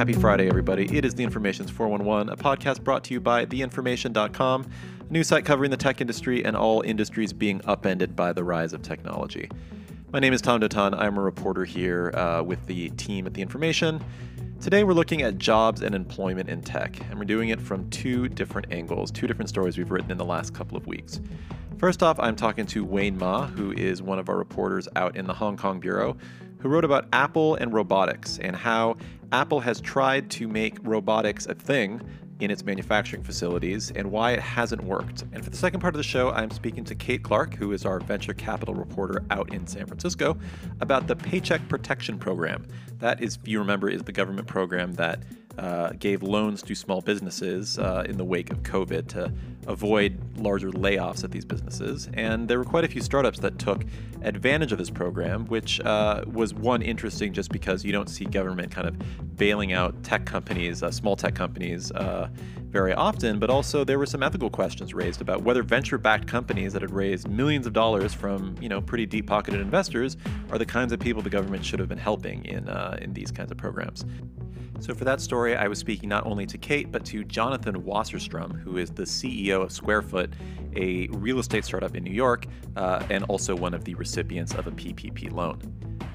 Happy Friday, everybody. It is The Information's 411, a podcast brought to you by TheInformation.com, a new site covering the tech industry and all industries being upended by the rise of technology. My name is Tom Dotan. I'm a reporter here uh, with the team at The Information. Today, we're looking at jobs and employment in tech, and we're doing it from two different angles, two different stories we've written in the last couple of weeks. First off, I'm talking to Wayne Ma, who is one of our reporters out in the Hong Kong Bureau, who wrote about Apple and robotics and how Apple has tried to make robotics a thing in its manufacturing facilities and why it hasn't worked. And for the second part of the show, I'm speaking to Kate Clark, who is our venture capital reporter out in San Francisco, about the Paycheck Protection Program. That is, if you remember, is the government program that uh, gave loans to small businesses uh, in the wake of COVID to avoid larger layoffs at these businesses. And there were quite a few startups that took advantage of this program, which uh, was one interesting just because you don't see government kind of bailing out tech companies, uh, small tech companies uh, very often, but also there were some ethical questions raised about whether venture-backed companies that had raised millions of dollars from you know pretty deep-pocketed investors are the kinds of people the government should have been helping in uh, in these kinds of programs. So, for that story, I was speaking not only to Kate, but to Jonathan Wasserstrum, who is the CEO of SquareFoot, a real estate startup in New York, uh, and also one of the recipients of a PPP loan.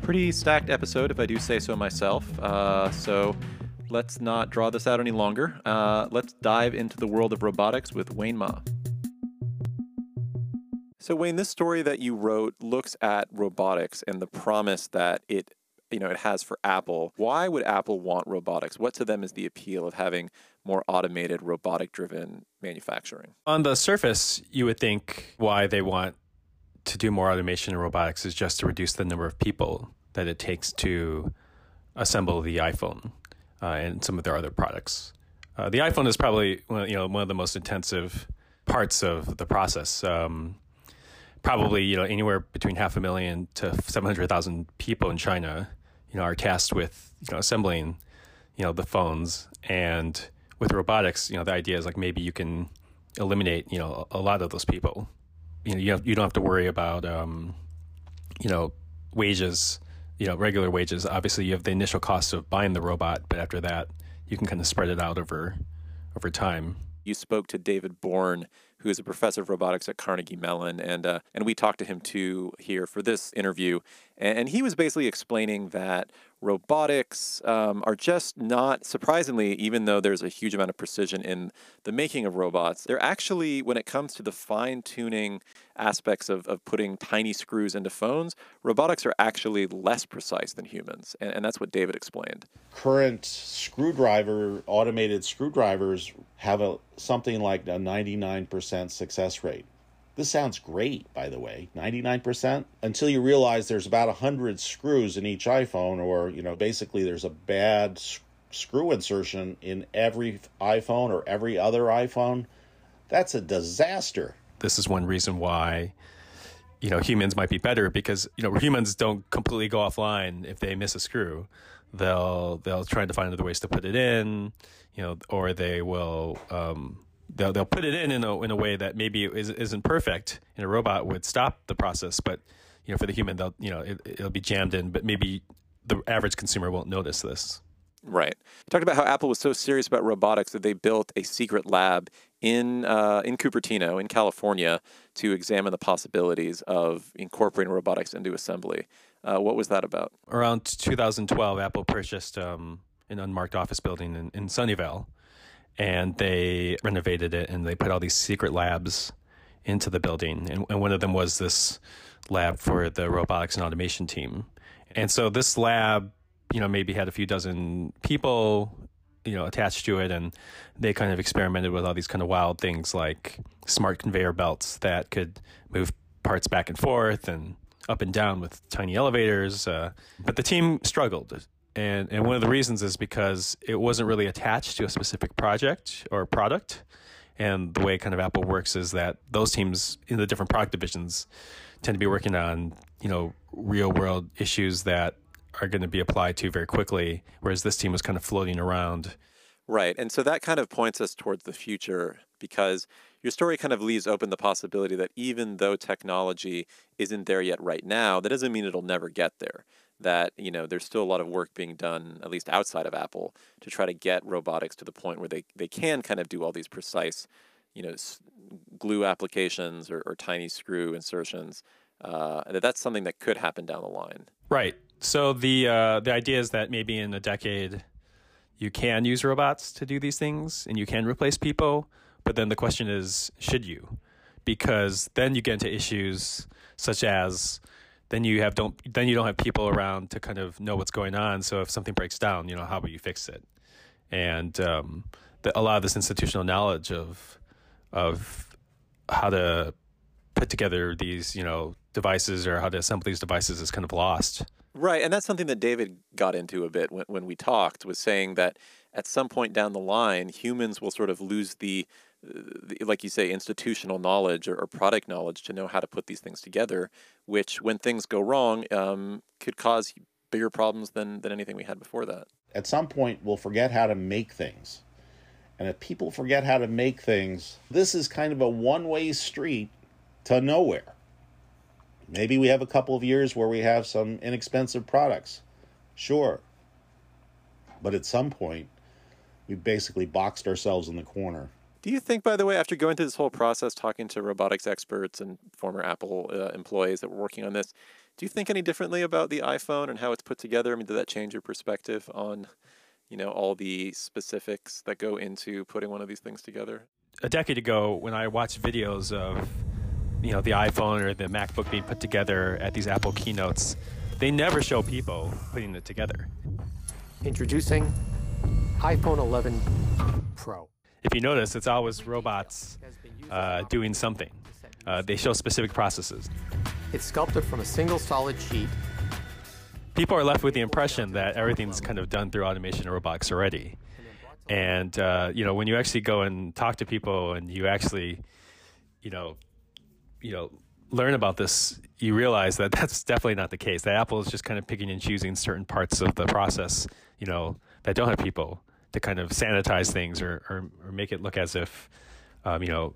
Pretty stacked episode, if I do say so myself. Uh, so, let's not draw this out any longer. Uh, let's dive into the world of robotics with Wayne Ma. So, Wayne, this story that you wrote looks at robotics and the promise that it you know it has for Apple. Why would Apple want robotics? What to them is the appeal of having more automated, robotic driven manufacturing? On the surface, you would think why they want to do more automation in robotics is just to reduce the number of people that it takes to assemble the iPhone uh, and some of their other products. Uh, the iPhone is probably one, you know one of the most intensive parts of the process. Um, probably you know anywhere between half a million to seven hundred thousand people in China, you know, are tasked with you know assembling, you know, the phones. And with robotics, you know, the idea is like maybe you can eliminate you know a lot of those people. You know, you have, you don't have to worry about um, you know wages, you know, regular wages. Obviously, you have the initial cost of buying the robot, but after that, you can kind of spread it out over over time. You spoke to David Bourne, who is a professor of robotics at Carnegie Mellon, and uh, and we talked to him too here for this interview, and, and he was basically explaining that robotics um, are just not surprisingly, even though there's a huge amount of precision in the making of robots, they're actually when it comes to the fine tuning aspects of, of putting tiny screws into phones, robotics are actually less precise than humans, and, and that's what David explained. Current screwdriver automated screwdrivers have a something like a 99% success rate. This sounds great, by the way, 99%, until you realize there's about 100 screws in each iPhone, or, you know, basically there's a bad screw insertion in every iPhone or every other iPhone. That's a disaster. This is one reason why you know humans might be better because you know humans don't completely go offline if they miss a screw they'll they'll try to find other ways to put it in you know or they will um, they'll they'll put it in in a in a way that maybe is, isn't perfect, and a robot would stop the process. But you know, for the human, they'll you know it, it'll be jammed in, but maybe the average consumer won't notice this. Right. You talked about how Apple was so serious about robotics that they built a secret lab in uh, in Cupertino, in California, to examine the possibilities of incorporating robotics into assembly. Uh, what was that about? Around 2012, Apple purchased um, an unmarked office building in, in Sunnyvale, and they renovated it and they put all these secret labs into the building. And, and one of them was this lab for the robotics and automation team. And so this lab, you know, maybe had a few dozen people, you know, attached to it, and they kind of experimented with all these kind of wild things like smart conveyor belts that could move parts back and forth and up and down with tiny elevators. Uh, but the team struggled and and one of the reasons is because it wasn't really attached to a specific project or product and the way kind of apple works is that those teams in the different product divisions tend to be working on you know real world issues that are going to be applied to very quickly whereas this team was kind of floating around right and so that kind of points us towards the future because your story kind of leaves open the possibility that even though technology isn't there yet right now, that doesn't mean it'll never get there. That you know there's still a lot of work being done, at least outside of Apple, to try to get robotics to the point where they, they can kind of do all these precise, you know, glue applications or, or tiny screw insertions. Uh, that that's something that could happen down the line. Right. So the uh, the idea is that maybe in a decade you can use robots to do these things and you can replace people, but then the question is, should you? Because then you get into issues such as then you have don't then you don't have people around to kind of know what's going on. So if something breaks down, you know how will you fix it? And um, the, a lot of this institutional knowledge of of how to put together these you know devices or how to assemble these devices is kind of lost. Right, and that's something that David got into a bit when, when we talked was saying that at some point down the line, humans will sort of lose the, like you say, institutional knowledge or, or, product knowledge to know how to put these things together. Which, when things go wrong, um, could cause bigger problems than than anything we had before that. At some point, we'll forget how to make things, and if people forget how to make things, this is kind of a one way street to nowhere. Maybe we have a couple of years where we have some inexpensive products. Sure. But at some point, we basically boxed ourselves in the corner. Do you think, by the way, after going through this whole process, talking to robotics experts and former Apple uh, employees that were working on this, do you think any differently about the iPhone and how it's put together? I mean, did that change your perspective on, you know, all the specifics that go into putting one of these things together? A decade ago, when I watched videos of you know the iPhone or the MacBook being put together at these Apple keynotes, they never show people putting it together. Introducing iPhone 11 Pro. If you notice, it's always robots uh, doing something. Uh, they show specific processes. It's sculpted from a single solid sheet. People are left with the impression that everything's kind of done through automation and robotics already. And uh, you know, when you actually go and talk to people and you actually, you know, you know learn about this, you realize that that's definitely not the case. That Apple is just kind of picking and choosing certain parts of the process, you know, that don't have people to kind of sanitize things or or, or make it look as if, um, you know,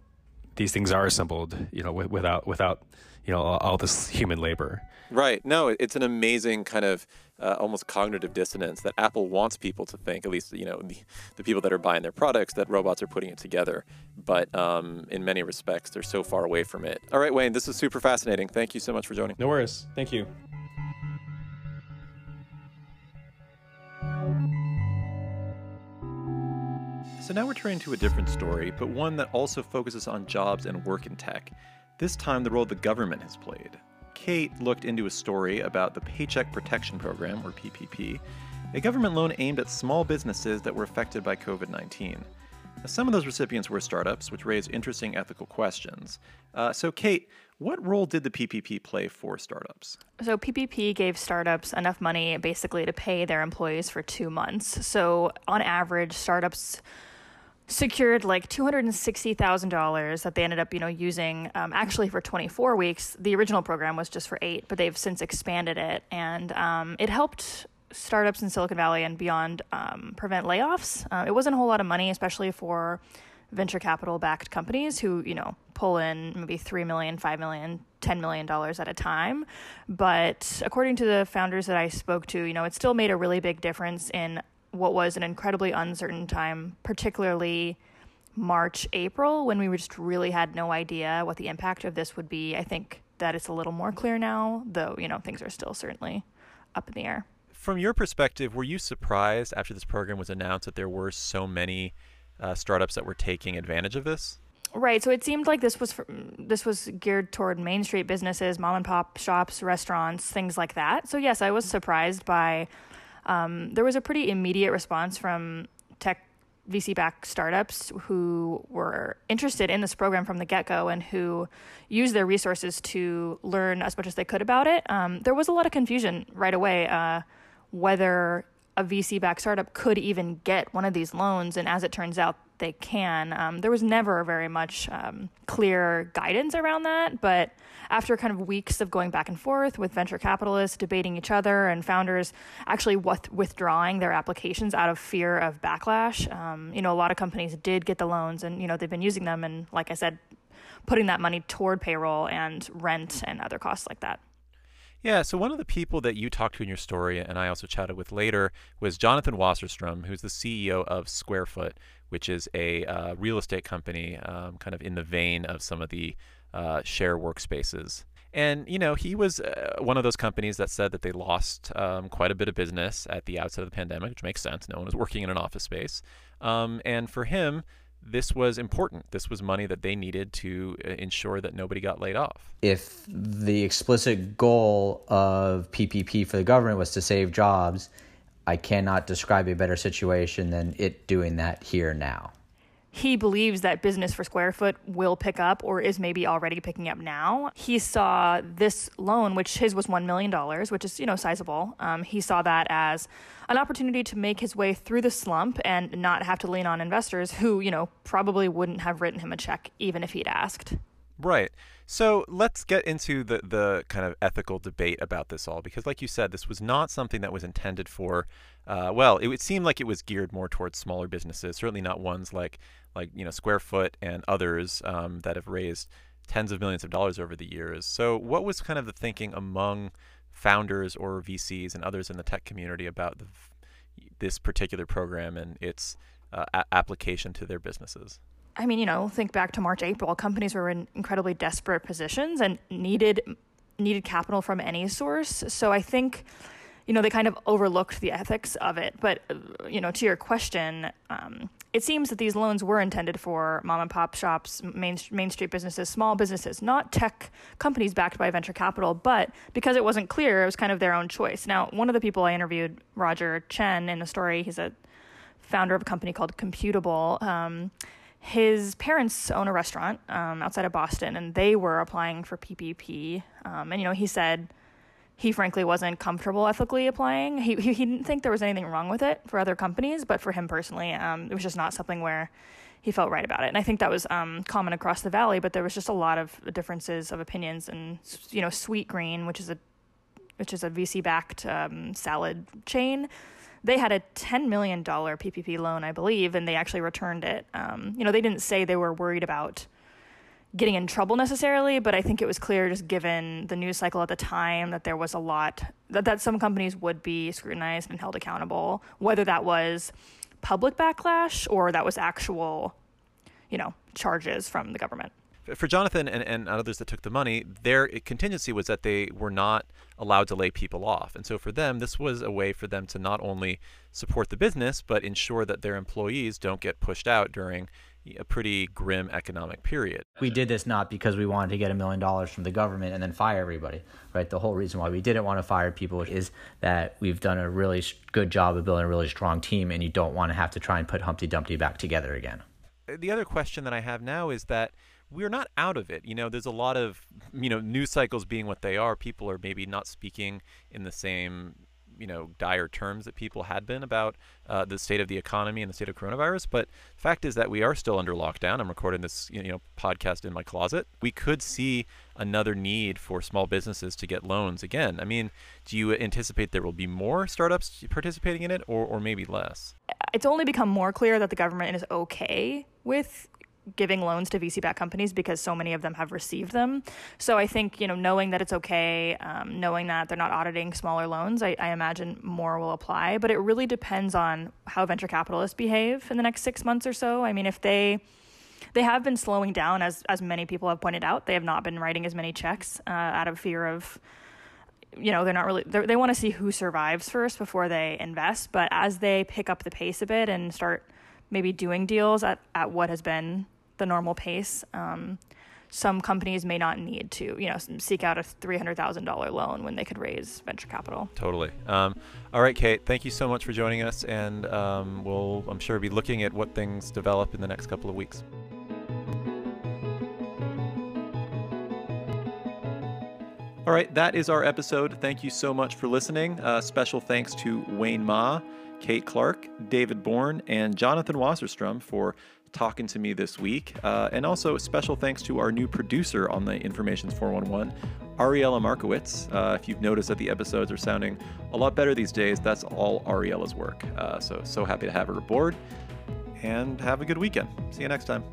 these things are assembled, you know, without without you know all, all this human labor. Right. No, it's an amazing kind of uh, almost cognitive dissonance that Apple wants people to think, at least you know the, the people that are buying their products, that robots are putting it together. But um, in many respects, they're so far away from it. All right, Wayne, this is super fascinating. Thank you so much for joining. No worries. Thank you. So now we're turning to a different story, but one that also focuses on jobs and work in tech. This time, the role the government has played. Kate looked into a story about the Paycheck Protection Program, or PPP, a government loan aimed at small businesses that were affected by COVID 19. Some of those recipients were startups, which raised interesting ethical questions. Uh, so, Kate, what role did the PPP play for startups? So, PPP gave startups enough money basically to pay their employees for two months. So, on average, startups secured like $260,000 that they ended up, you know, using um, actually for 24 weeks. The original program was just for eight, but they've since expanded it. And um, it helped startups in Silicon Valley and beyond um, prevent layoffs. Uh, it wasn't a whole lot of money, especially for venture capital backed companies who, you know, pull in maybe $3 million, $5 million, $10 million at a time. But according to the founders that I spoke to, you know, it still made a really big difference in what was an incredibly uncertain time, particularly March, April, when we just really had no idea what the impact of this would be. I think that it's a little more clear now, though, you know, things are still certainly up in the air. From your perspective, were you surprised after this program was announced that there were so many uh, startups that were taking advantage of this? Right. So it seemed like this was for, this was geared toward Main Street businesses, mom and pop shops, restaurants, things like that. So yes, I was surprised by um, there was a pretty immediate response from tech VC backed startups who were interested in this program from the get go and who used their resources to learn as much as they could about it. Um, there was a lot of confusion right away uh, whether a VC backed startup could even get one of these loans. And as it turns out, they can. Um, there was never very much um, clear guidance around that, but after kind of weeks of going back and forth with venture capitalists debating each other and founders actually with- withdrawing their applications out of fear of backlash, um, you know, a lot of companies did get the loans and, you know, they've been using them. And like I said, putting that money toward payroll and rent and other costs like that. Yeah, so one of the people that you talked to in your story, and I also chatted with later, was Jonathan Wasserstrum, who's the CEO of SquareFoot, which is a uh, real estate company, um, kind of in the vein of some of the uh, share workspaces. And, you know, he was uh, one of those companies that said that they lost um, quite a bit of business at the outset of the pandemic, which makes sense. No one was working in an office space. Um, and for him, this was important. This was money that they needed to uh, ensure that nobody got laid off. If the explicit goal of PPP for the government was to save jobs, I cannot describe a better situation than it doing that here now he believes that business for SquareFoot will pick up or is maybe already picking up now. He saw this loan, which his was $1 million, which is, you know, sizable. Um, he saw that as an opportunity to make his way through the slump and not have to lean on investors who, you know, probably wouldn't have written him a check even if he'd asked. Right. So let's get into the, the kind of ethical debate about this all, because, like you said, this was not something that was intended for. Uh, well, it would seem like it was geared more towards smaller businesses, certainly not ones like like you know SquareFoot and others um, that have raised tens of millions of dollars over the years. So, what was kind of the thinking among founders or VCs and others in the tech community about the, this particular program and its uh, a- application to their businesses? I mean, you know, think back to March, April. Companies were in incredibly desperate positions and needed needed capital from any source. So I think, you know, they kind of overlooked the ethics of it. But uh, you know, to your question, um, it seems that these loans were intended for mom and pop shops, main, main street businesses, small businesses, not tech companies backed by venture capital. But because it wasn't clear, it was kind of their own choice. Now, one of the people I interviewed, Roger Chen, in the story, he's a founder of a company called Computable. Um, his parents own a restaurant um, outside of Boston, and they were applying for PPP. Um, and you know, he said he frankly wasn't comfortable ethically applying. He, he, he didn't think there was anything wrong with it for other companies, but for him personally, um, it was just not something where he felt right about it. And I think that was um, common across the valley, but there was just a lot of differences of opinions. And you know, Sweetgreen, which is a which is a VC backed um, salad chain they had a $10 million PPP loan, I believe, and they actually returned it. Um, you know, they didn't say they were worried about getting in trouble necessarily, but I think it was clear, just given the news cycle at the time, that there was a lot that, that some companies would be scrutinized and held accountable, whether that was public backlash or that was actual, you know, charges from the government for Jonathan and, and others that took the money, their contingency was that they were not allowed to lay people off. And so for them, this was a way for them to not only support the business, but ensure that their employees don't get pushed out during a pretty grim economic period. We did this not because we wanted to get a million dollars from the government and then fire everybody, right? The whole reason why we didn't want to fire people is that we've done a really good job of building a really strong team and you don't want to have to try and put Humpty Dumpty back together again. The other question that I have now is that we're not out of it. You know, there's a lot of, you know, news cycles being what they are. People are maybe not speaking in the same, you know, dire terms that people had been about uh, the state of the economy and the state of coronavirus. But the fact is that we are still under lockdown. I'm recording this, you know, podcast in my closet. We could see another need for small businesses to get loans again. I mean, do you anticipate there will be more startups participating in it, or, or maybe less? It's only become more clear that the government is okay with giving loans to VC backed companies because so many of them have received them. So I think, you know, knowing that it's okay, um, knowing that they're not auditing smaller loans, I, I, imagine more will apply. But it really depends on how venture capitalists behave in the next six months or so. I mean, if they they have been slowing down as as many people have pointed out. They have not been writing as many checks uh, out of fear of you know they're not really they're, they want to see who survives first before they invest but as they pick up the pace a bit and start maybe doing deals at, at what has been the normal pace. Um, some companies may not need to, you know, seek out a three hundred thousand dollar loan when they could raise venture capital. Totally. Um, all right, Kate. Thank you so much for joining us, and um, we'll, I'm sure, be looking at what things develop in the next couple of weeks. All right, that is our episode. Thank you so much for listening. Uh, special thanks to Wayne Ma, Kate Clark, David Bourne, and Jonathan Wasserstrum for talking to me this week. Uh, and also, special thanks to our new producer on the Informations 411, Ariella Markowitz. Uh, if you've noticed that the episodes are sounding a lot better these days, that's all Ariella's work. Uh, so, so happy to have her aboard. And have a good weekend. See you next time.